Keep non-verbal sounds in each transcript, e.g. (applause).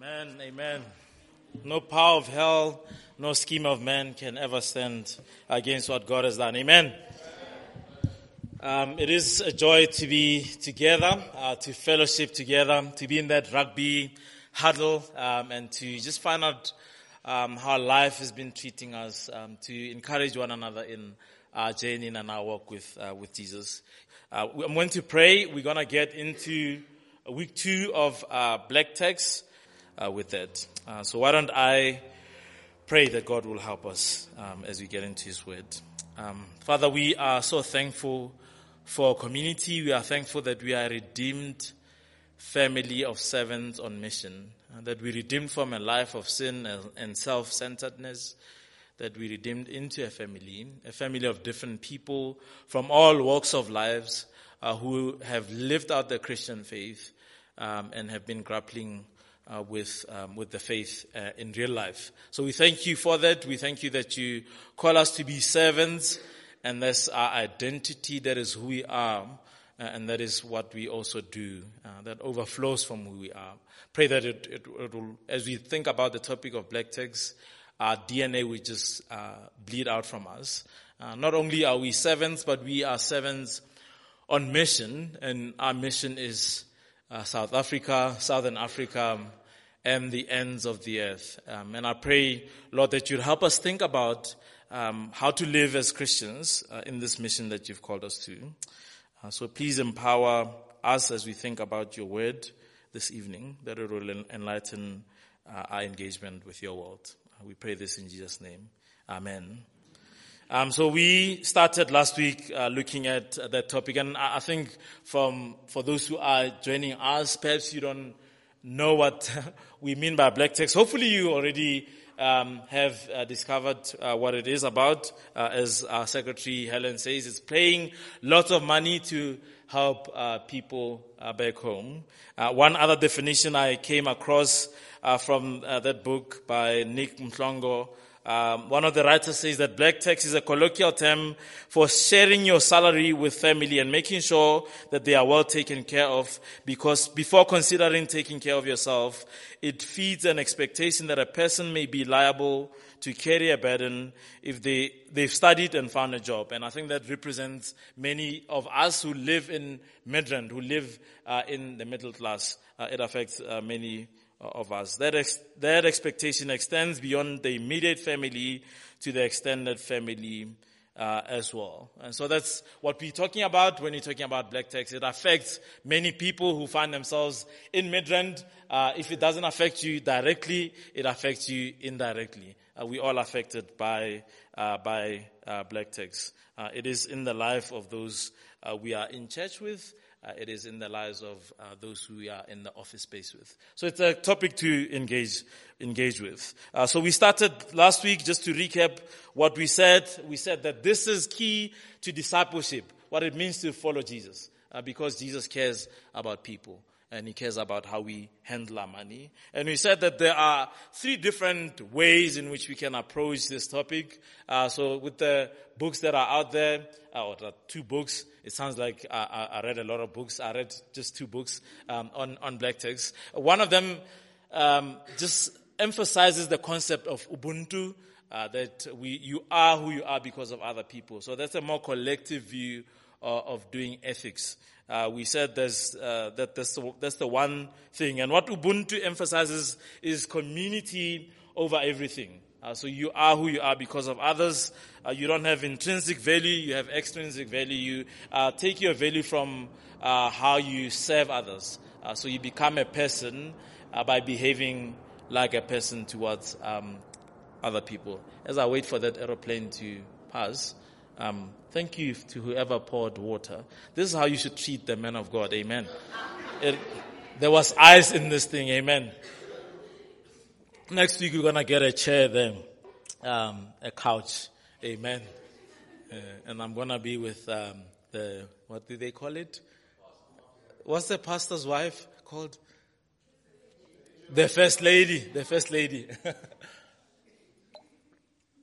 Amen. Amen. No power of hell, no scheme of man can ever stand against what God has done. Amen. Um, it is a joy to be together, uh, to fellowship together, to be in that rugby huddle, um, and to just find out um, how life has been treating us, um, to encourage one another in our journey and our walk with uh, with Jesus. Uh, I'm going to pray. We're going to get into week two of uh, Black Tax uh, with that. Uh, so why don't I pray that God will help us um, as we get into His Word. Um, Father, we are so thankful for our community. We are thankful that we are a redeemed family of servants on mission, that we redeemed from a life of sin and self-centeredness, that we redeemed into a family, a family of different people from all walks of lives uh, who have lived out the Christian faith um, and have been grappling uh, with um, with the faith uh, in real life. So we thank you for that. We thank you that you call us to be servants, and that's our identity. That is who we are, uh, and that is what we also do. Uh, that overflows from who we are. Pray that it, it, it, will, as we think about the topic of black tax, our DNA will just uh, bleed out from us. Uh, not only are we servants, but we are servants on mission, and our mission is uh, South Africa, Southern Africa, and the ends of the earth. Um, and I pray, Lord, that you'd help us think about um, how to live as Christians uh, in this mission that you've called us to. Uh, so please empower us as we think about your word this evening, that it will enlighten uh, our engagement with your world. Uh, we pray this in Jesus' name. Amen. Um, so we started last week uh, looking at uh, that topic, and I, I think from for those who are joining us, perhaps you don't know what (laughs) we mean by black tax. Hopefully, you already um, have uh, discovered uh, what it is about. Uh, as our secretary Helen says, it's paying lots of money to help uh, people back home. one other definition I came across from that book by Niq Mhlongo um, one of the writers says that black tax is a colloquial term for sharing your salary with family and making sure that they are well taken care of because before considering taking care of yourself, it feeds an expectation that a person may be liable to carry a burden if they, they've studied and found a job. And I think that represents many of us who live in Midrand, who live uh, in the middle class. Uh, it affects uh, many of us. That, ex- that expectation extends beyond the immediate family to the extended family uh, as well. And so that's what we're talking about when you're talking about black tax. It affects many people who find themselves in Midrand. Uh, if it doesn't affect you directly, it affects you indirectly. Uh, we all affected by uh, by uh, black tax. Uh, it is in the life of those we are in church with uh, it is in the lives of uh, those who we are in the office space with. So it's a topic to engage engage with. Uh, so we started last week just to recap what we said. We said that this is key to discipleship, what it means to follow Jesus, uh, because Jesus cares about people and he cares about how we handle our money. And we said that there are three different ways in which we can approach this topic. Uh, so with the books that are out there, uh, or two books, it sounds like I, I, read a lot of books. I read just two books um, on on black tax. One of them um, just emphasizes the concept of Ubuntu. Uh, that we, you are who you are because of other people. So that's a more collective view uh, of doing ethics. Uh, we said there's, uh, that that's the, that's the one thing. And what Ubuntu emphasizes is community over everything. Uh, so you are who you are because of others. Uh, you don't have intrinsic value, you have extrinsic value. You uh, take your value from uh, how you serve others. so you become a person by behaving like a person towards um, other people. As I wait for that aeroplane to pass, um, thank you to whoever poured water. This is how you should treat the men of God. Amen. It, there was ice in this thing. Amen. Next week we're gonna get a chair then, um, a couch. Amen. Uh, and I'm gonna be with um, the what do they call it? What's the pastor's wife called? The first lady. The first lady. (laughs)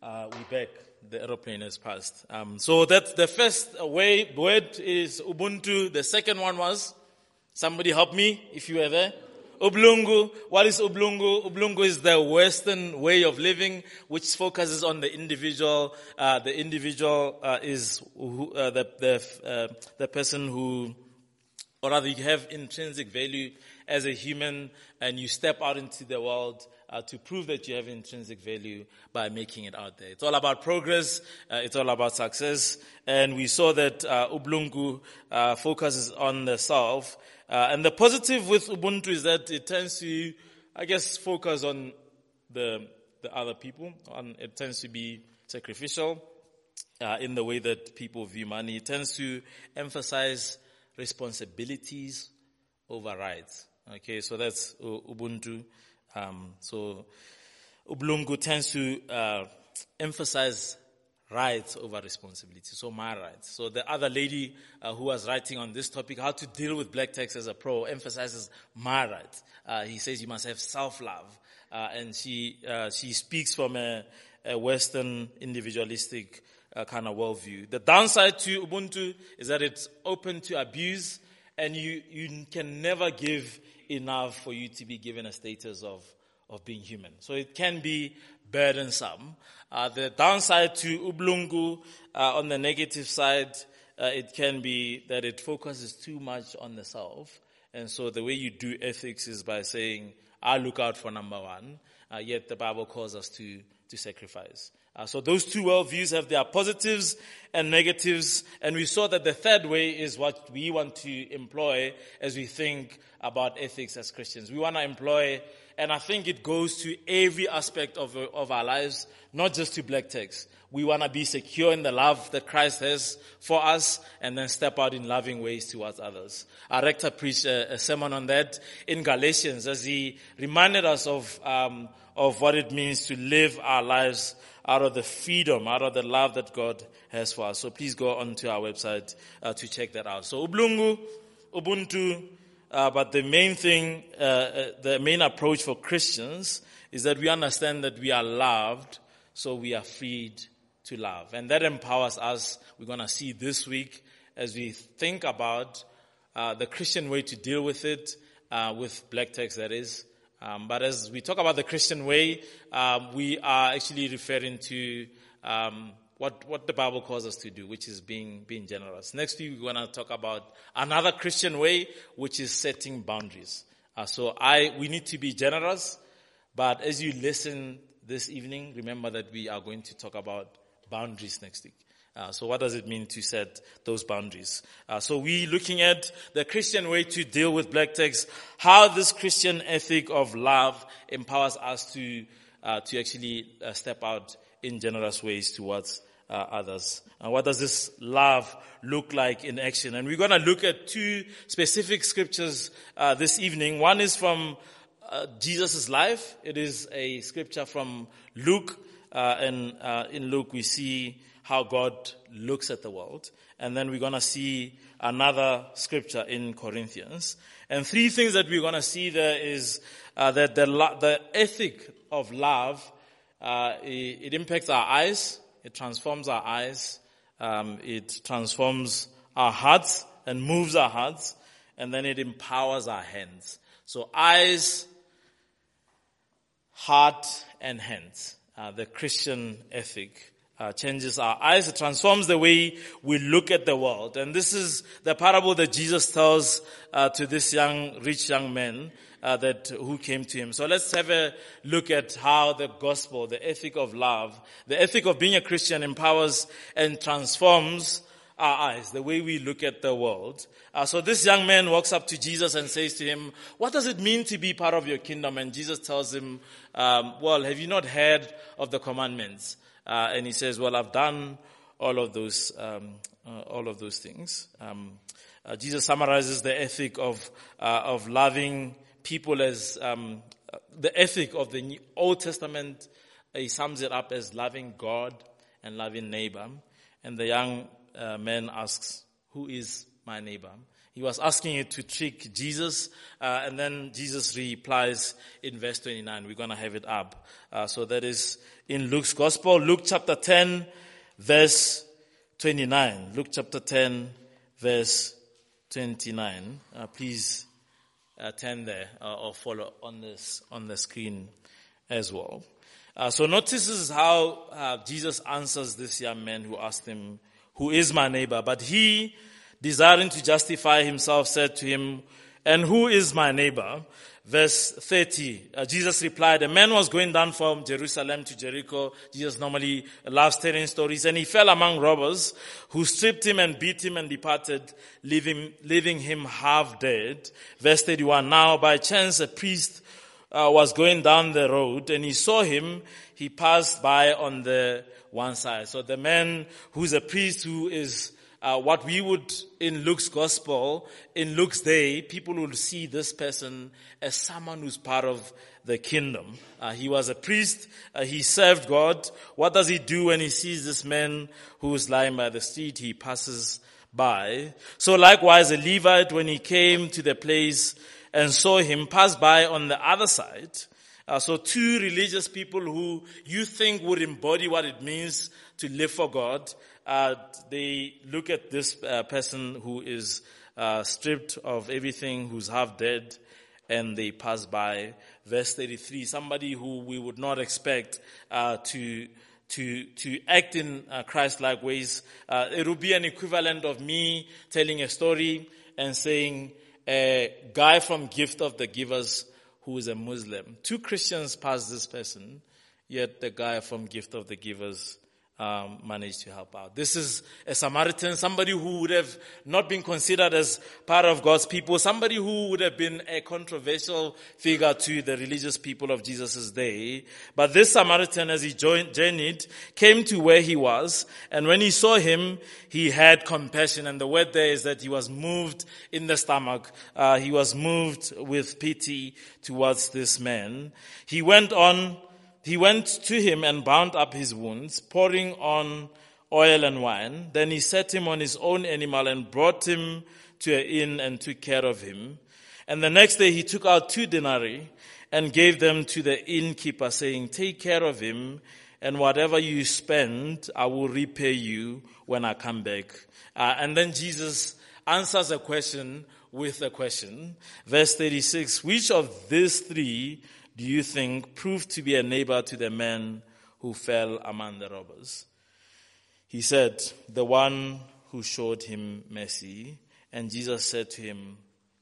uh, we back the aeroplane has passed. Um, so that's the first way, word is Ubuntu. The second one was, somebody help me if you were there. Ubulungu. What is Ubulungu? Ubulungu is the Western way of living, which focuses on the individual. Uh, the individual uh, is who, uh, the the uh, the person who, or rather, you have intrinsic value as a human, and you step out into the world uh, to prove that you have intrinsic value by making it out there. It's all about progress. Uh, it's all about success. And we saw that uh, Ubulungu uh, focuses on the self. Uh, and the positive with Ubuntu is that it tends to, I guess, focus on the the other people. and it tends to be sacrificial uh, in the way that people view money. It tends to emphasize responsibilities over rights. Okay, so that's Ubuntu. Um, so Ubulungu tends to uh, emphasize rights over responsibility. So my rights. So the other lady uh, who was writing on this topic, how to deal with black tax as a pro, emphasizes my rights. Uh, he says you must have self-love. Uh, and she, uh, she speaks from a, a Western individualistic uh, kind of worldview. The downside to Ubuntu is that it's open to abuse and you, you can never give enough for you to be given a status of, of being human. So it can be burdensome. Uh, the downside to Ubulungu, uh, on the negative side, uh, it can be that it focuses too much on the self. And so the way you do ethics is by saying, I look out for number one, uh, yet the Bible calls us to, to sacrifice. Uh, so those two worldviews have their positives and negatives, and we saw that the third way is what we want to employ as we think about ethics as Christians. We want to employ, and I think it goes to every aspect of, of our lives, not just to black tax. We want to be secure in the love that Christ has for us and then step out in loving ways towards others. Our rector preached a, a sermon on that in Galatians as he reminded us of, um, of what it means to live our lives out of the freedom, out of the love that God has for us. So please go onto our website uh, to check that out. So Ubulungu, Ubuntu, uh, but the main thing, uh, uh, the main approach for Christians is that we understand that we are loved, so we are freed to love. And that empowers us. We're going to see this week as we think about uh, the Christian way to deal with it, uh, with black tax that is. Um, but as we talk about the Christian way, um, we are actually referring to um, what what the Bible calls us to do, which is being being generous. Next week we're going to talk about another Christian way, which is setting boundaries. Uh, so I we need to be generous, but as you listen this evening, remember that we are going to talk about boundaries next week. Uh, so what does it mean to set those boundaries? Uh, so we looking at the Christian way to deal with black tax, how this Christian ethic of love empowers us to uh, to actually uh, step out in generous ways towards uh, others. And what does this love look like in action? And we're going to look at two specific scriptures uh, this evening. One is from Jesus' life. It is a scripture from Luke, and in Luke we see how God looks at the world. And then we're going to see another scripture in Corinthians. And three things that we're going to see there is uh, that the, the ethic of love, uh, it, it, impacts our eyes, it transforms our eyes, um, it transforms our hearts and moves our hearts, and then it empowers our hands. So eyes, heart, and hands. Uh, the Christian ethic uh, changes our eyes. It transforms the way we look at the world. And this is the parable that Jesus tells uh, to this young, rich young man uh, that who came to him. So let's have a look at how the gospel, the ethic of love, the ethic of being a Christian empowers and transforms our eyes, the way we look at the world. Uh, so this young man walks up to Jesus and says to him, what does it mean to be part of your kingdom? And Jesus tells him, um, well, have you not heard of the commandments? Uh, and he says, well, I've done all of those, um, uh, all of those things. Um, uh, Jesus summarizes the ethic of, uh, of loving people as, um, the ethic of the Old Testament. He sums it up as loving God and loving neighbor. And the young uh, man asks, who is my neighbor? He was asking it to trick Jesus, uh, and then Jesus replies in verse 29. We're going to have it up. Uh, so that is in Luke's Gospel, Luke chapter 10, verse 29. Luke chapter 10, verse 29. Uh, please turn there uh, or follow on this on the screen as well. Uh, so notice how uh, Jesus answers this young man who asked him, "Who is my neighbor?" But he, desiring to justify himself, said to him, "And who is my neighbor?" verse 30, uh, Jesus replied, a man was going down from Jerusalem to Jericho. Jesus normally loves telling stories and he fell among robbers who stripped him and beat him and departed, leaving, leaving him half dead. Verse 31, now by chance a priest uh, was going down the road and he saw him. He passed by on the one side. So the man who's a priest who is uh, what we would in Luke's gospel, in Luke's day, people would see this person as someone who's part of the kingdom. Uh, he was a priest. Uh, he served God. What does he do when he sees this man who's lying by the street? He passes by. So likewise, a Levite, when he came to the place and saw him, pass by on the other side. Uh, so two religious people who you think would embody what it means to live for God, uh, they look at this uh, person who is uh, stripped of everything, who's half dead, and they pass by. Verse 33, somebody who we would not expect uh, to to to act in uh, Christ-like ways. Uh, it would be an equivalent of me telling a story and saying a guy from Gift of the Givers who is a Muslim. Two Christians pass this person, yet the guy from Gift of the Givers um, managed to help out. This is a Samaritan, somebody who would have not been considered as part of God's people, somebody who would have been a controversial figure to the religious people of Jesus' day. But this Samaritan, as he journeyed, came to where he was, and when he saw him, he had compassion. And the word there is that he was moved in the stomach. Uh, he was moved with pity towards this man. He went on he went to him and bound up his wounds, pouring on oil and wine. Then he set him on his own animal and brought him to an inn and took care of him. And the next day he took out two denarii and gave them to the innkeeper saying, take care of him and whatever you spend, I will repay you when I come back. Uh, and then Jesus answers a question with a question. Verse 36, which of these three do you think proved to be a neighbor to the man who fell among the robbers? He said, the one who showed him mercy. And Jesus said to him,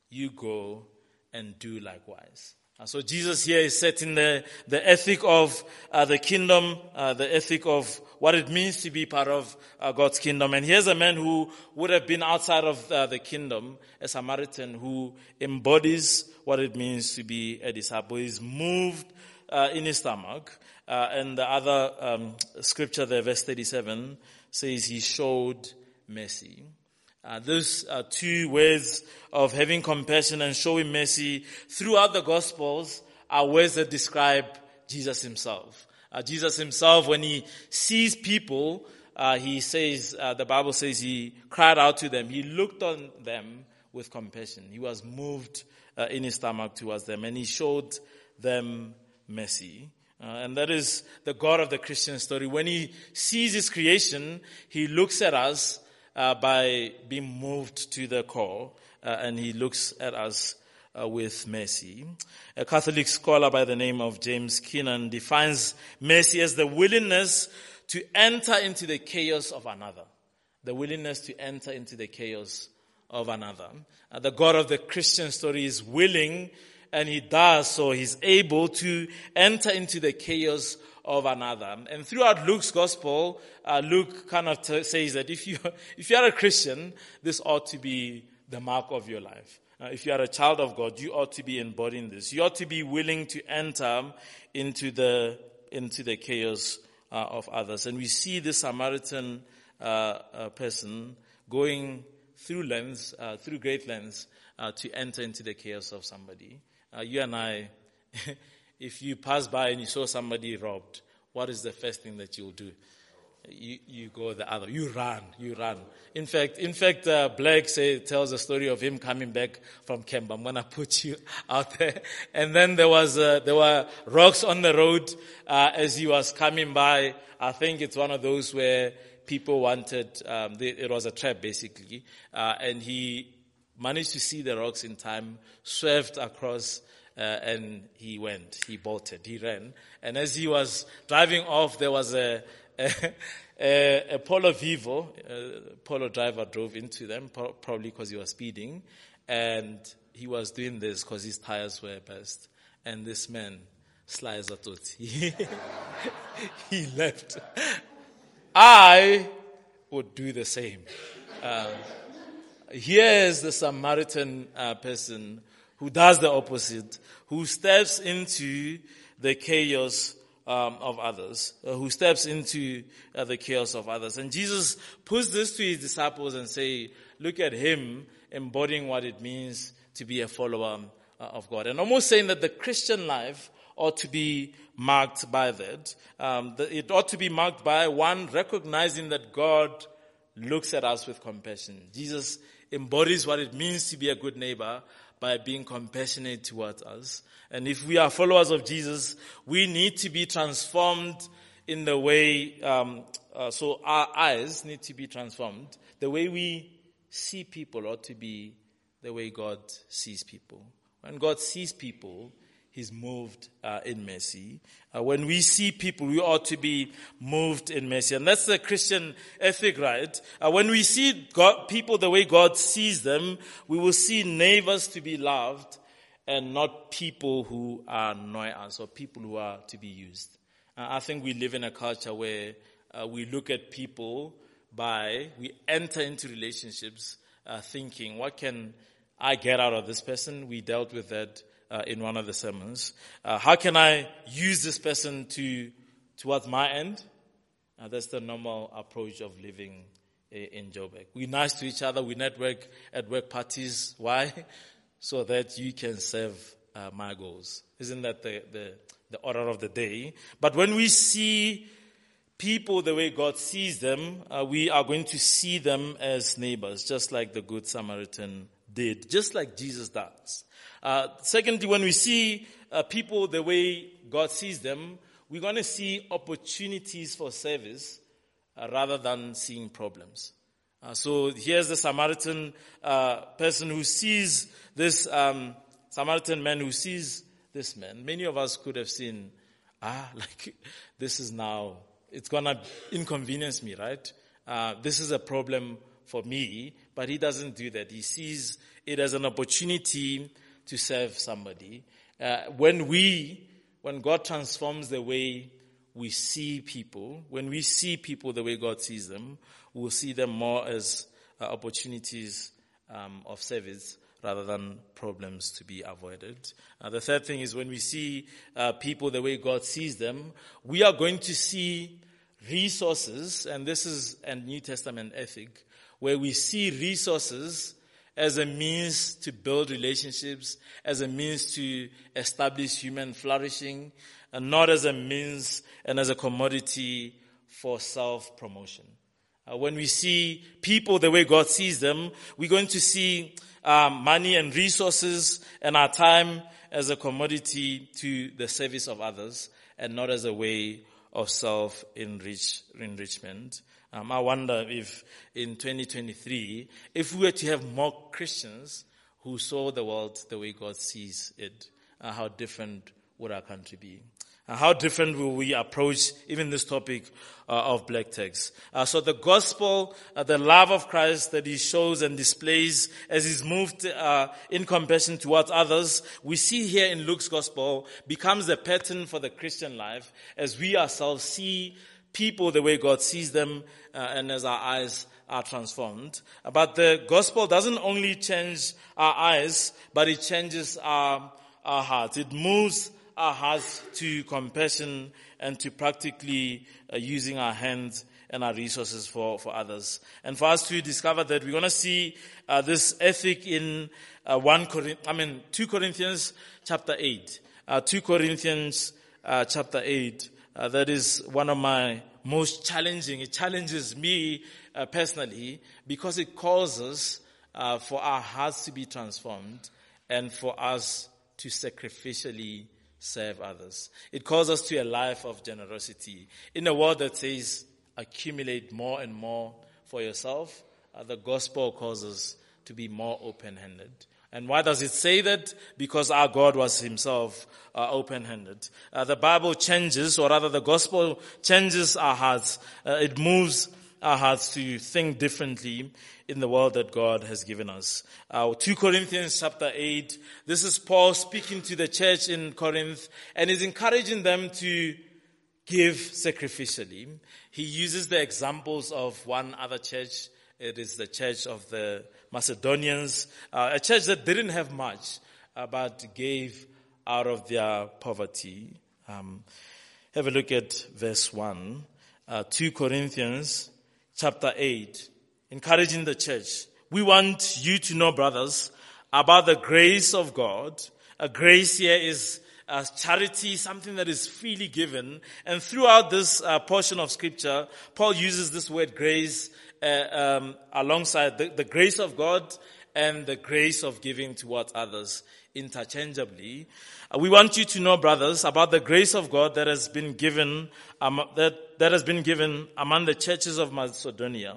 you go and do likewise. So Jesus here is setting the, the ethic of uh, the kingdom, uh, the ethic of what it means to be part of uh, God's kingdom. And here's a man who would have been outside of uh, the kingdom, a Samaritan who embodies what it means to be a disciple. He's moved uh, in his stomach. Uh, and the other um, scripture there, verse 37, says he showed mercy. Uh, those are two ways of having compassion and showing mercy throughout the Gospels are ways that describe Jesus himself. Uh, Jesus himself, when he sees people, uh, he says, uh, the Bible says he cried out to them. He looked on them with compassion. He was moved uh, in his stomach towards them and he showed them mercy. Uh, and that is the God of the Christian story. When he sees his creation, he looks at us uh, by being moved to the core, uh, and he looks at us uh, with mercy. A Catholic scholar by the name of James Keenan defines mercy as the willingness to enter into the chaos of another. The willingness to enter into the chaos of another. Uh, the God of the Christian story is willing and he does so. He's able to enter into the chaos of another. And throughout Luke's gospel, uh, Luke kind of t- says that if you, (laughs) if you are a Christian, this ought to be the mark of your life. Uh, if you are a child of God, you ought to be embodying this. You ought to be willing to enter into the, into the chaos uh, of others. And we see this Samaritan uh, uh, person going through lengths, uh, through great lengths, to enter into the chaos of somebody. you and I, (laughs) if you pass by and you saw somebody robbed, what is the first thing that you'll do? You, you go the other. You run. You run. In fact, in fact, uh, Blake say, tells a story of him coming back from camp. I'm gonna put you (laughs) out there. And then there was uh, there were rocks on the road uh, as he was coming by. I think it's one of those where people wanted. Um, they, it was a trap basically, uh, and he managed to see the rocks in time, swerved across, uh, and he went. He bolted. He ran. And as he was driving off, there was a, a, (laughs) a, a Polo Vivo. A Polo driver drove into them, probably because he was speeding. And he was doing this because his tires were burst. And this man, Sly Zatoti, (laughs) he left. I would do the same. Um, here's the Samaritan uh, person who does the opposite, who steps into the chaos um, of others, uh, who steps into uh, the chaos of others. And Jesus puts this to his disciples and say, look at him embodying what it means to be a follower uh, of God. And almost saying that the Christian life ought to be marked by that. Um, it ought to be marked by one recognizing that God looks at us with compassion. Jesus embodies what it means to be a good neighbor by being compassionate towards us. And if we are followers of Jesus, we need to be transformed in the way, um, uh, so our eyes need to be transformed. The way we see people ought to be the way God sees people. When God sees people, He's moved uh, in mercy. Uh, when we see people, we ought to be moved in mercy. And that's the Christian ethic, right? Uh, when we see God, people the way God sees them, we will see neighbors to be loved and not people who annoy us or people who are to be used. Uh, I think we live in a culture where uh, we look at people by, we enter into relationships uh, thinking, what can I get out of this person? We dealt with that uh, in one of the sermons. Uh, how can I use this person to towards my end? Uh, that's the normal approach of living in Joburg. We're nice to each other. We network at work parties. Why? (laughs) So that you can serve uh, my goals. Isn't that the, the, the order of the day? But when we see people the way God sees them, uh, we are going to see them as neighbors, just like the Good Samaritan did, just like Jesus does. Uh, secondly, when we see uh, people the way God sees them, we're going to see opportunities for service uh, rather than seeing problems. Uh, so here's the Samaritan uh, person who sees this um, Samaritan man who sees this man. Many of us could have seen, ah, (laughs) like this is now it's gonna inconvenience me, right? Uh, this is a problem for me, but he doesn't do that. He sees it as an opportunity to serve somebody. Uh, when we, when God transforms the way we see people, when we see people the way God sees them, we'll see them more as uh, opportunities um, of service rather than problems to be avoided. Uh, the third thing is when we see uh, people the way God sees them, we are going to see resources, and this is a New Testament ethic, where we see resources as a means to build relationships, as a means to establish human flourishing, and not as a means and as a commodity for self promotion. Uh, when we see people the way God sees them, we're going to see um, money and resources and our time as a commodity to the service of others and not as a way of self enrichment. Um, I wonder if in 2023, if we were to have more Christians who saw the world the way God sees it, uh, how different would our country be? Uh, how different will we approach even this topic uh, of black tax? Uh, so the gospel, uh, the love of Christ that he shows and displays as he's moved uh, in compassion towards others, we see here in Luke's gospel becomes the pattern for the Christian life as we ourselves see people the way God sees them uh, and as our eyes are transformed. But the gospel doesn't only change our eyes, but it changes our, our hearts. It moves our hearts to compassion and to practically uh, using our hands and our resources for, for others. And for us to discover that, we're going to see uh, this ethic in uh, 1 Corinth, I mean, 2 Corinthians chapter 8. Uh, 2 Corinthians uh, chapter 8. Uh, that is one of my most challenging. It challenges me uh, personally because it calls us uh, for our hearts to be transformed and for us to sacrificially serve others. It calls us to a life of generosity. In a world that says accumulate more and more for yourself, uh, the gospel calls us to be more open-handed. And why does it say that? Because our God was himself uh, open-handed. Uh, the Bible changes, or rather the gospel changes our hearts. Uh, it moves our hearts to think differently in the world that God has given us. Uh, 2 Corinthians chapter 8. This is Paul speaking to the church in Corinth and is encouraging them to give sacrificially. He uses the examples of one other church. It is the church of the Macedonians, uh, a church that didn't have much, uh, but gave out of their poverty. Um, have a look at verse 1. Uh, 2 Corinthians chapter 8, encouraging the church. We want you to know, brothers, about the grace of God. A grace here is uh, charity, something that is freely given. And throughout this uh, portion of scripture, Paul uses this word grace uh, um, alongside the, the, grace of God and the grace of giving towards others interchangeably. Uh, we want you to know, brothers, about the grace of God that has been given um, that that has been given among the churches of Macedonia.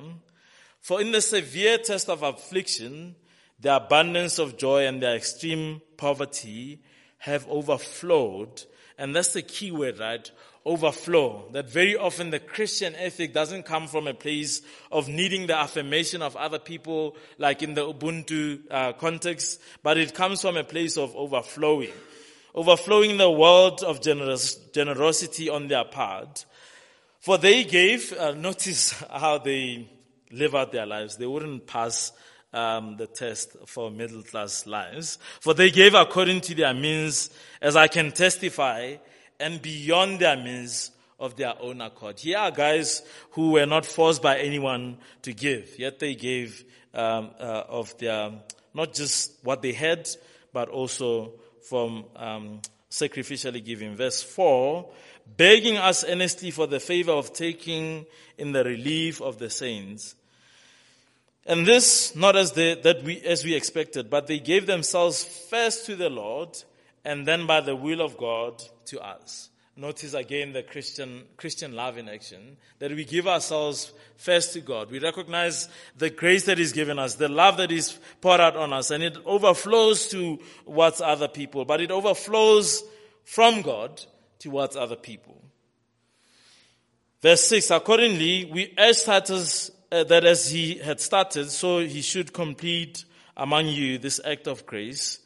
For in the severe test of affliction, the abundance of joy and their extreme poverty have overflowed. And that's the key word, right? Overflow. That very often the Christian ethic doesn't come from a place of needing the affirmation of other people, like in the Ubuntu uh, context, but it comes from a place of overflowing. Overflowing the world of generous, generosity on their part. For they gave, uh, notice (laughs) how they live out their lives. They wouldn't pass um, the test for middle class lives. For they gave according to their means, as I can testify, and beyond their means of their own accord. Here are guys who were not forced by anyone to give, yet they gave um, uh, of their not just what they had, but also from um, sacrificially giving. Verse four, begging us earnestly for the favor of taking in the relief of the saints and this, not as they, that we, as we expected, but they gave themselves first to the Lord and then by the will of God to us. Notice again the Christian, Christian love in action, that we give ourselves first to God. We recognize the grace that is given us, the love that is poured out on us, and it overflows to towards other people, but it overflows from God towards other people. Verse 6, accordingly, we urge Titus uh, that as he had started, so he should complete among you this act of grace.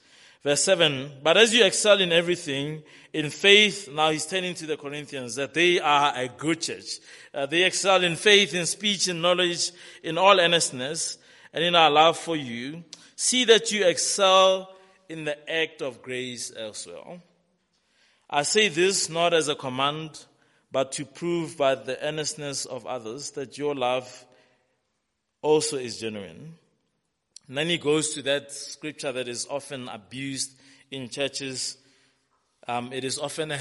Verse 7, but as you excel in everything, in faith, now he's turning to the Corinthians, that they are a good church. Uh, they excel in faith, in speech, in knowledge, in all earnestness, and in our love for you. See that you excel in the act of grace as well. I say this not as a command, but to prove by the earnestness of others that your love also is genuine. And then he goes to that scripture that is often abused in churches. Um, it is often a,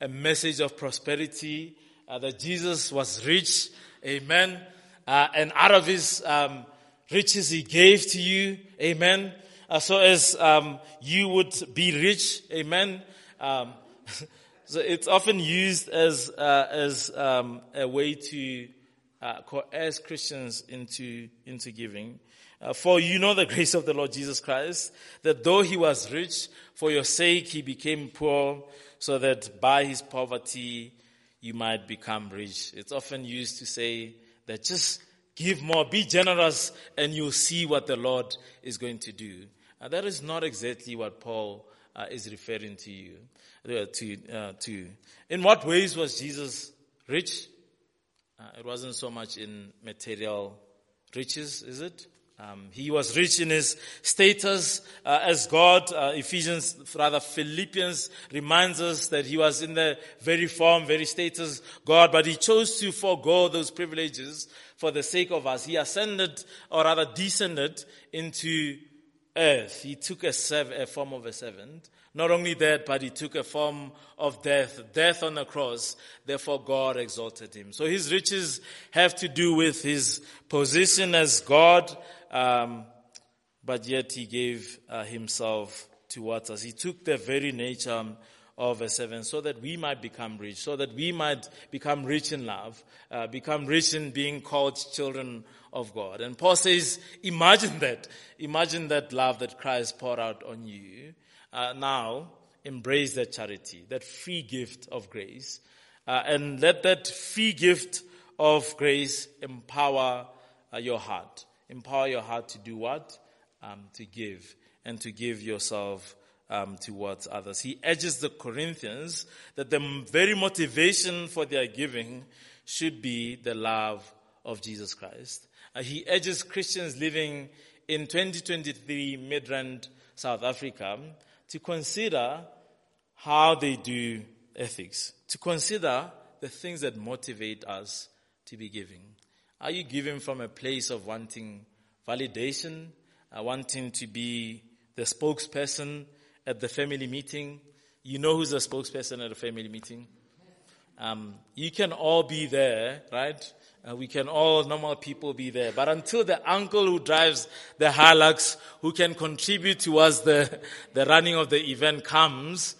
a, message of prosperity uh, that Jesus was rich, amen. Uh, and out of his um, riches he gave to you, amen. Uh, so as um, you would be rich, amen. Um, (laughs) so it's often used as uh, as um, a way to uh, coerce Christians into, into giving. Uh, for you know the (laughs) grace of the Lord Jesus Christ, that though he was rich, for your sake he became poor, so that by his poverty you might become rich. It's often used to say that just give more, be generous, and you'll see what the Lord is going to do. Uh, that is not exactly what Paul uh, is referring to you uh, to to. In what ways was Jesus rich? It wasn't so much in material riches, is it? Um, he was rich in his status uh, as God. Uh, Ephesians, rather Philippians, reminds us that he was in the very form, very status God, but he chose to forego those privileges for the sake of us. He ascended, or rather descended, into earth. He took a, a form of a servant. Not only that, but he took a form of death, death on the cross. Therefore, God exalted him. So his riches have to do with his position as God, um, but yet he gave uh, himself towards us. He took the very nature of a servant so that we might become rich, so that we might become rich in love, uh, become rich in being called children of God. And Paul says, imagine that. Imagine that love that Christ poured out on you. Uh, now, embrace that charity, that free gift of grace, uh, and let that free gift of grace empower uh, your heart. Empower your heart to do what? Um, to give and to give yourself um, towards others. He urges the Corinthians that the very motivation for their giving should be the love of Jesus Christ. Uh, he urges Christians living in 2023 Midrand, South Africa, to consider how they do ethics, to consider the things that motivate us to be giving. Are you giving from a place of wanting validation, uh, wanting to be the spokesperson at the family meeting? You know who's the spokesperson at a family meeting? Um, you can all be there, right? Uh, we can all normal people be there. But until the uncle who drives the Hilux, who can contribute towards the, (laughs) the running of the event comes,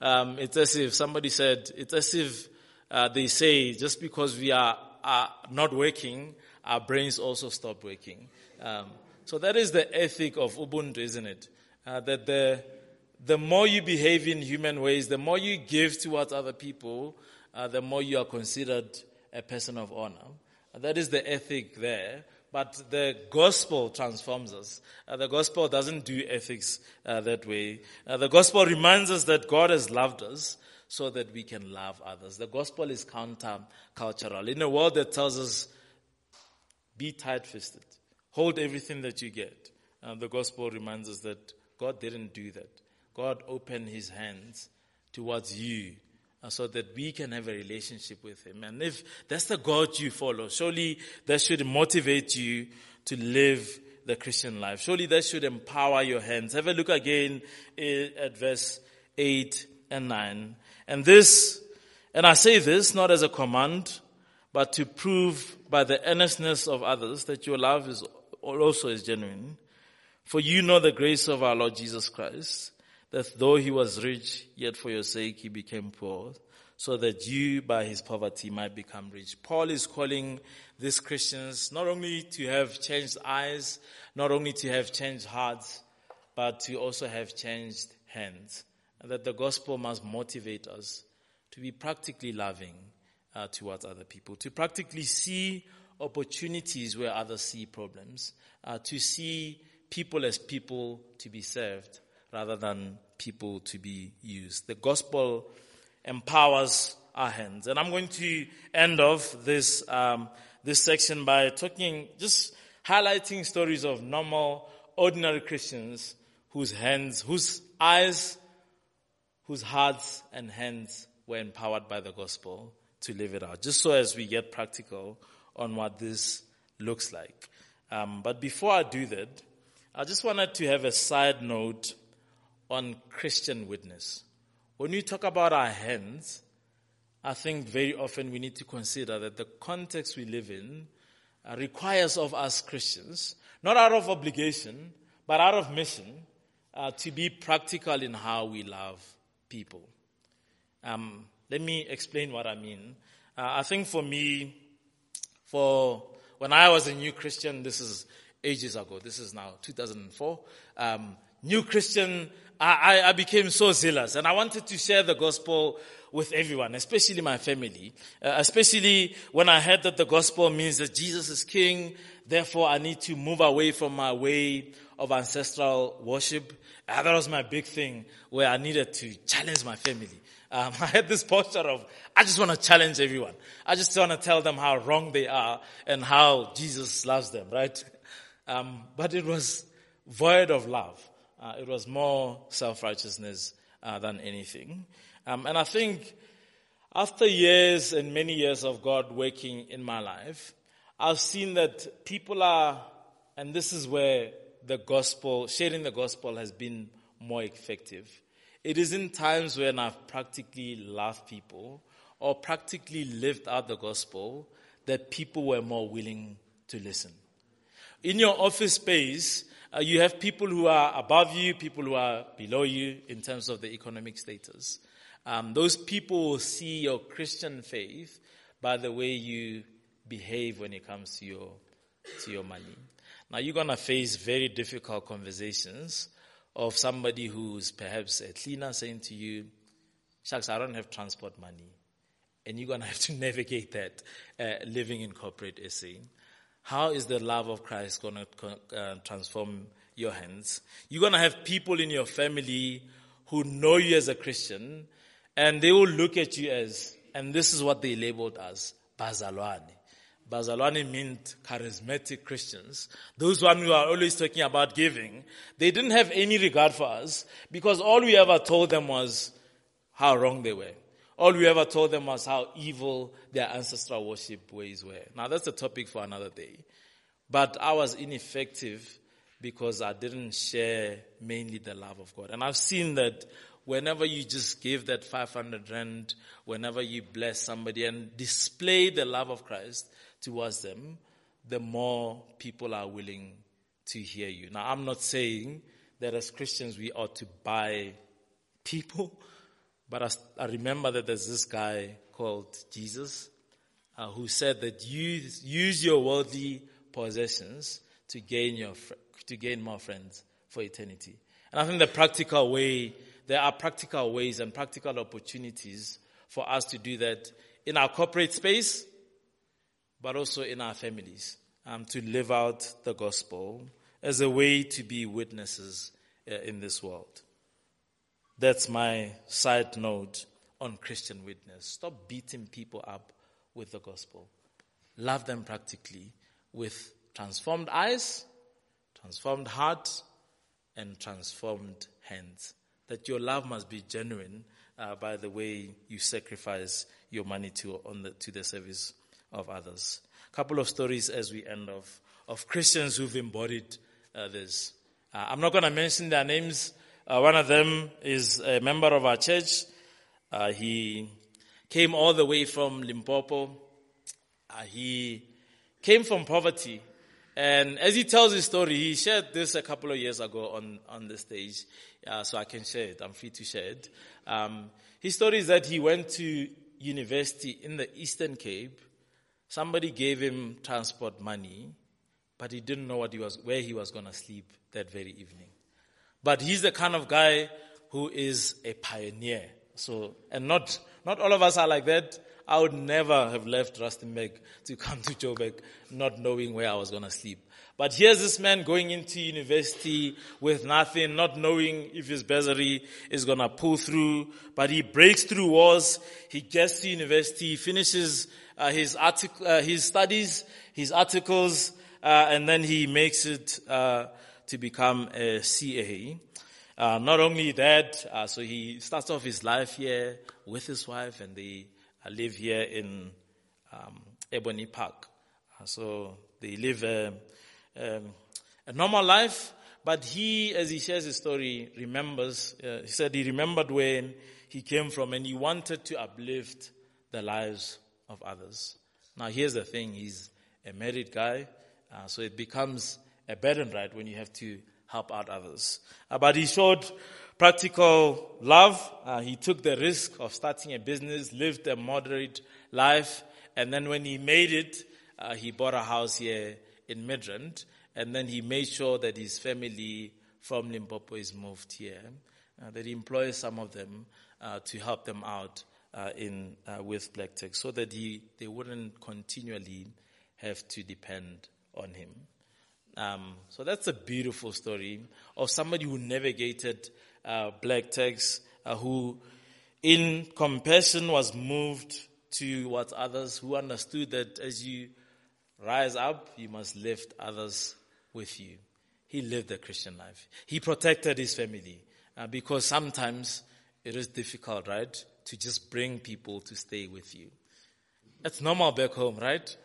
um, it's as if somebody said, it's as if uh, they say just because we are, are, not working, our brains also stop working. Um, so that is the ethic of Ubuntu, isn't it? Uh, that the the more you behave in human ways, the more you give towards other people, uh, the more you are considered a person of honor. That is the ethic there. But the gospel transforms us. Uh, the gospel doesn't do ethics uh, that way. Uh, the gospel reminds us that God has loved us so that we can love others. The gospel is counter-cultural. In a world that tells us, be tight-fisted, hold everything that you get. Uh, the gospel reminds us that God didn't do that. God opened his hands towards you so that we can have a relationship with Him. And if that's the God you follow, surely that should motivate you to live the Christian life. Surely that should empower your hands. Have a look again eh, at verse 8 and 9. And this, and I say this not as a command, but to prove by the earnestness of others that your love is also is genuine. For you know the grace of our Lord Jesus Christ that though he was rich, yet for your sake he became poor, so that you by his poverty might become rich. Paul is calling these Christians not only to have changed eyes, not only to have changed hearts, but to also have changed hands. And that the gospel must motivate us to be practically loving uh, towards other people, to practically see opportunities where others see problems, uh, to see people as people to be served rather than people to be used. The gospel empowers our hands. And I'm going to end off this, um, this section by talking, just highlighting stories of normal, ordinary Christians whose hands, whose eyes, whose hearts and hands were empowered by the gospel to live it out. Just so as we get practical on what this looks like. Um, but before I do that, I just wanted to have a side note on Christian witness. When we talk about our hands, I think very often we need to consider that the context we live in uh, requires of us Christians, not out of obligation, but out of mission, uh, to be practical in how we love people. Um, let me explain what I mean. Uh, I think for me, for when I was a new Christian, this is ages ago. This is now 2004. Um, new Christian, I, I, became so zealous and I wanted to share the gospel with everyone, especially my family, uh, especially when I heard that the gospel means that Jesus is king. Therefore, I need to move away from my way of ancestral worship. Uh, that was my big thing where I needed to challenge my family. Um, (laughs) I had this posture of, I just want to challenge everyone. I just want to tell them how wrong they are and how Jesus loves them, right? Um, but it was void of love. Uh, it was more self-righteousness uh, than anything. Um, and I think after years and many years of God working in my life, I've seen that people are, and this is where the gospel, sharing the gospel has been more effective. It is in times when I've practically loved people or practically lived out the gospel that people were more willing to listen. In your office space, uh, you have people who are above you, people who are below you in terms of the economic status. Um, those people will see your Christian faith by the way you behave when it comes to your to your money. Now you're gonna face very difficult conversations of somebody who's perhaps a cleaner saying to you, "Shucks, I don't have transport money," and you're gonna (laughs) have to navigate that uh, living in corporate SA. How is the love of Christ gonna uh, transform your hands? You're gonna have people in your family who know you as a Christian, and they will look at you as, and this is what they labeled as Bazalwane. Bazalwane meant charismatic Christians. Those one who are always talking about giving, they didn't have any regard for us because all we ever told them was how wrong they were. All we ever told them was how evil their ancestral worship ways were. Now that's a topic for another day. But I was ineffective because I didn't share mainly the love of God. And I've seen that whenever you just give that 500 rand, whenever you bless somebody and display the love of Christ towards them, the more people are willing to hear you. Now, I'm not saying that as Christians we ought to buy people, but I, remember that there's this guy called Jesus uh, who said that use, use your worldly possessions to gain your to gain more friends for eternity. And I think the practical way there are practical ways and practical opportunities for us to do that in our corporate space, but also in our families, um, to live out the gospel as a way to be witnesses uh, in this world. That's my side note on Christian witness. Stop beating people up with the gospel. Love them practically with transformed eyes, transformed heart, and transformed hands that your love must be genuine uh, by the way you sacrifice your money to on the to the service of others. A couple of stories as we end off of Christians who've embodied uh, this. Uh, I'm not going to mention their names. Uh, one of them is a member of our church. Uh, he came all the way from Limpopo. Uh, he came from poverty. And as he tells his story, he shared this a couple of years ago on, on the stage uh, so I can share it. I'm free to share it. Um, his story is that he went to university in the Eastern Cape. Somebody gave him transport money, but he didn't know what he was, where he was going to sleep that very evening. But he's the kind of guy who is a pioneer. So, and not, not all of us are like that. I would never have left Rustenburg to (laughs) come to Joburg not knowing where I was going to sleep. But here's this man going into university with nothing, not knowing if his bursary is gonna pull through, but he breaks through walls, he gets to university, he finishes uh, his article, uh, his studies, his articles, uh, and then he makes it uh, to become a CA. Uh, not only that, uh, so he starts off his life here with his wife, and they live here in um, Ebony Park. so they live um, a normal life, but he, as he shares his story, remembers, uh, he said he remembered when he came from and he wanted to uplift the lives of others. Now here's the thing, he's a married guy, uh, so it becomes a burden, right, when you have to help out others. Uh, but he showed practical love. Uh, he took the risk of starting a business, lived a moderate life, and then when he made it, uh, he bought a house here in Midrand, and then he made sure that his family from Limpopo is moved here, uh, that he employs some of them uh, to help them out uh, in with Black Tax, so that he they wouldn't continually have to depend on him. Um, so that's a beautiful story of somebody who navigated uh, Black Tax, uh, who in compassion was moved to what others who understood that as you Rise up, you must lift others with you. He lived a Christian life. He protected his family uh, because sometimes it is difficult, right? To just bring people to stay with you. It's normal back home, right?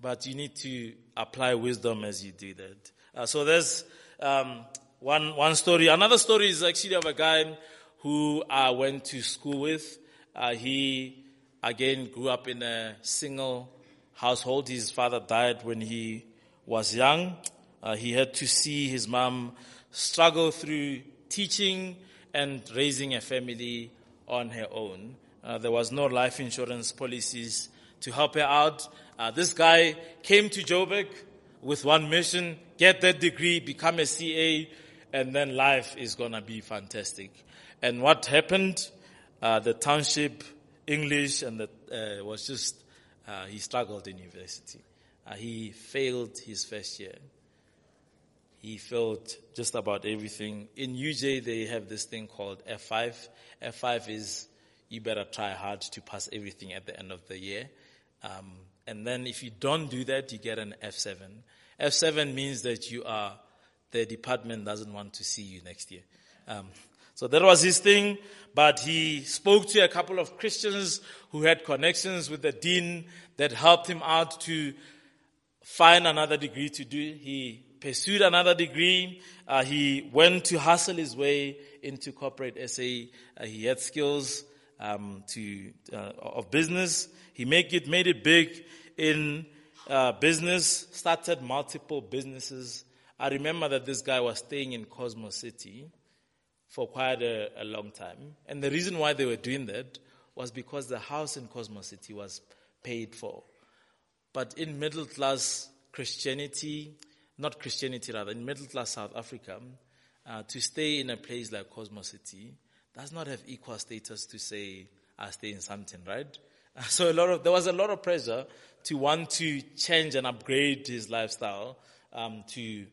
But you need to apply wisdom as you do that. Uh, so there's um, one one story. Another story is actually of a guy who I went to school with. Uh, he again grew up in a single household. His father died when he was young. Uh, he had to see his mom struggle through teaching and raising a family on her own. Uh, there was no life insurance policies to help her out. Uh, this guy came to Joburg with one mission, get that degree, become a CA, and then life is gonna be fantastic. And what happened? Uh, the township English and the, uh, was just, uh, he struggled in university. Uh, he failed his first year. He failed just about everything. In UJ, they have this thing called F5. F5 is you better try hard to pass everything at the end of the year. Um, and then if you don't do that, you get an F7. F7 means that you are, the department doesn't want to see you next year. Um, so that was his thing, but he spoke to a couple of Christians who had connections with the dean that helped him out to find another degree to do. He pursued another degree. Uh, he went to hustle his way into corporate SA. Uh, he had skills um, to uh, of business. He make it made it big in uh, business. Started multiple businesses. I remember that this guy was staying in Cosmo City for quite a, a long time, and the reason why they were doing that was because the house in Cosmo City was paid for. But in middle class Christianity, not Christianity rather, in middle class South Africa, uh, to stay in a place like Cosmo City does not have equal status to say, I stay in something, right? (laughs) So a lot of, there was a lot of pressure to want to change and upgrade his lifestyle, um, to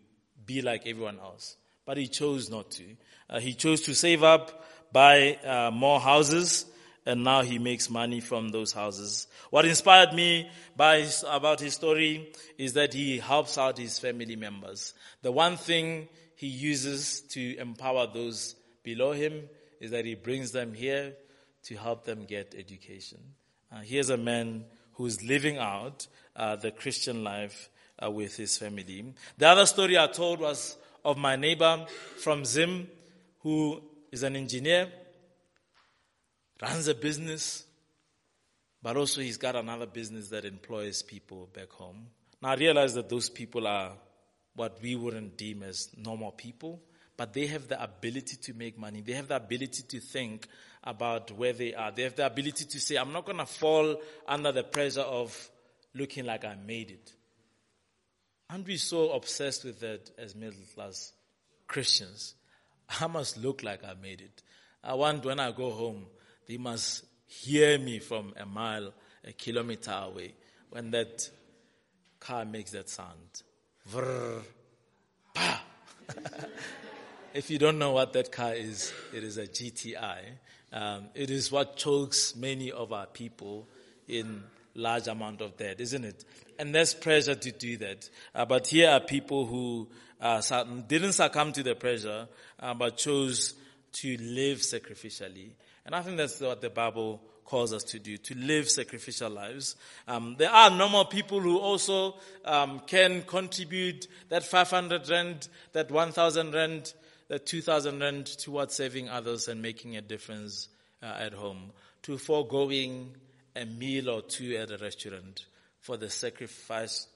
be like everyone else. But he chose not to. Uh, he chose to save up, buy uh, more houses, and now he makes money from those houses. What inspired me by his, about his story is that he helps out his family members. The one thing he uses to empower those below him is that he brings them here to help them get education. Uh, here's a man who's living out uh, the Christian life uh, with his family. The other story I told was of my neighbor from Zim, who is an engineer runs a business, but also he's got another business that employs people back home. Now I realize that those people are what we wouldn't deem as normal people, but they have the ability to make money. They have the ability to think about where they are. They have the ability to say, I'm not going to fall under the pressure of looking like I made it. Aren't we so obsessed with that as middle class Christians? I must look like I made it. I want when I go home they must hear me from a mile, a kilometer away when that car makes that sound. Vrr. (laughs) if you don't know what that car is, it is a GTI. Um, it is what chokes many of our people in large amount of debt, isn't it? And there's pressure to do that. Uh, but here are people who uh, didn't succumb to the pressure, uh, but chose to live sacrificially and I think that's what the Bible calls us to do, to live sacrificial lives. Um, there are normal people who also um, can contribute that 500 rand, that 1,000 rand, that 2,000 rand towards saving others and making a difference uh, at home, to foregoing a meal or two at a restaurant for the sacrifice,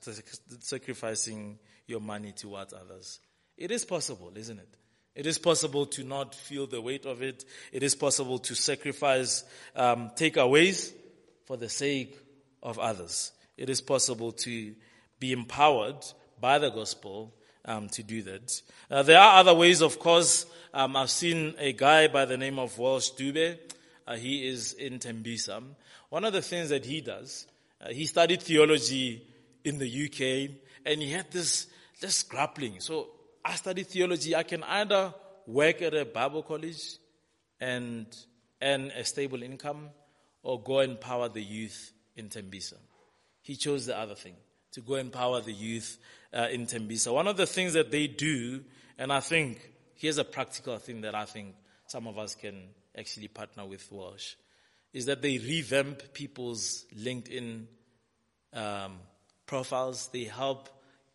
sacrificing your money towards others. It is possible, isn't it? It is possible to not feel the weight of it. It is possible to sacrifice um, takeaways for the sake of others. It is possible to be empowered by the gospel um, to do that. Uh, there are other ways, of course. Um, I've seen a guy by the name of Walsh Dube. Uh, he is in Tembisa. One of the things that he does, uh, he studied theology in the UK, and he had this this grappling. So I study theology, I can either work at a Bible college and earn a stable income or go and empower the youth in Tembisa. He chose the other thing, to go empower the youth uh, in Tembisa. One of the things that they do, and I think here's a practical thing that I think some of us can actually partner with Walsh, is that they revamp people's LinkedIn um, profiles. They help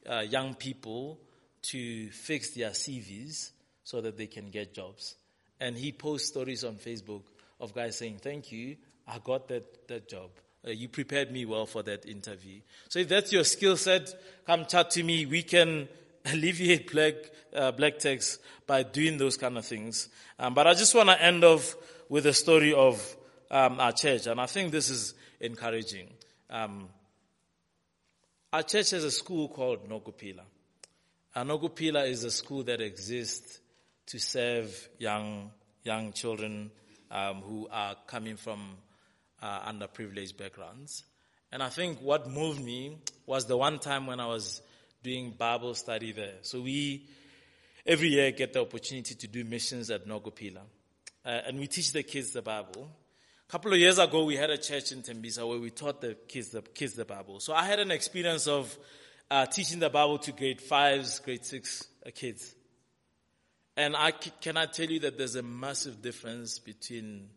uh, young people to fix their CVs so that they can get jobs. And he posts stories on Facebook of guys saying, Thank you, I got that, that job. Uh, you prepared me well for that interview. So if that's your skill set, come chat to me. We can (laughs) alleviate black, uh, black tax by doing those kind of things. Um, but I just want to end off with the story of um, our church, and I think this is encouraging. Um, our church has a school called Nokuphila. And is a school that exists to serve young young children um, who are coming from uh, underprivileged backgrounds. And I think what moved me was the one time when I was doing Bible study there. So we every year get the opportunity to do missions at Nokuphila. Uh, and we teach the kids the Bible. A couple of years ago, we had a church in Tembisa where we taught the kids the, kids the Bible. So I had an experience of uh, teaching the Bible to grade fives, grade six uh, kids. And I can I tell you that there's a massive difference between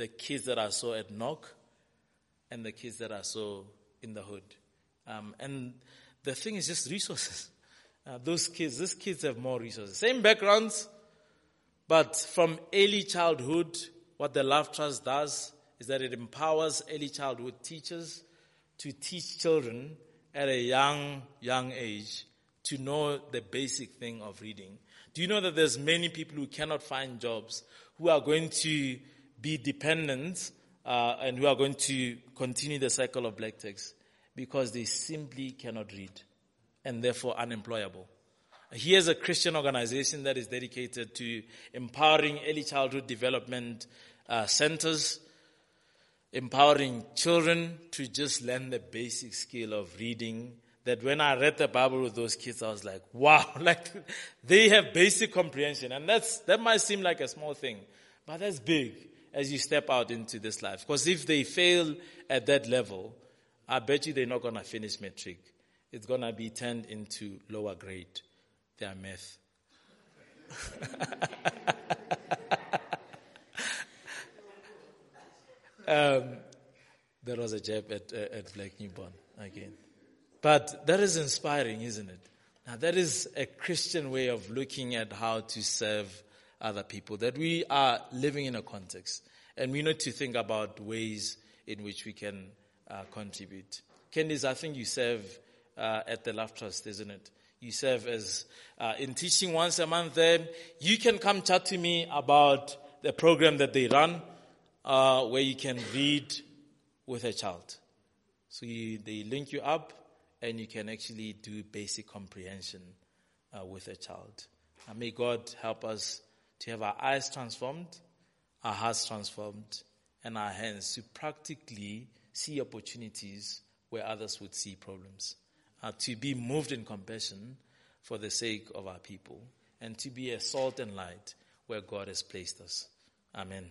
the kids that I saw at Knock and the kids that I saw in the hood. Um, and the thing is just resources. (laughs) Uh, those kids, these kids have more resources. Same backgrounds, but from early childhood, what the Love Trust does is that it empowers early childhood teachers to teach children at a young, young age to know the basic thing of reading. Do you know that there's many people who cannot find jobs who are going to be dependent uh, and who are going to continue the cycle of black tax because they simply cannot read and therefore unemployable. Here's a Christian organization that is dedicated to empowering early childhood development uh, centers, empowering children to just learn the basic skill of reading. That when I read the Bible with those kids, I was like, wow, (laughs) like they have basic comprehension. And that's, that might seem like a small thing, but that's big as you step out into this life. Because if they fail at that level, I bet you they're not going to finish matric. it's going to be turned into lower grade, their math. (laughs) um, there was a jab at, uh, at Black Newborn again. But that is inspiring, isn't it? Now, that is a Christian way of looking at how to serve other people, that we are living in a context. And we need to think about ways in which we can uh, contribute. Candice, I think you serve uh, at the Love Trust, isn't it? You serve as uh, in teaching once a month there. You can come chat to me about the program that they run, uh, where you can read with a child. So you, they link you up, and you can actually do basic comprehension uh, with a child. And may God help us to have our eyes transformed, our hearts transformed, and our hands to practically see opportunities where others would see problems uh, to be moved in compassion for the sake of our people and to be a salt and light where God has placed us. Amen.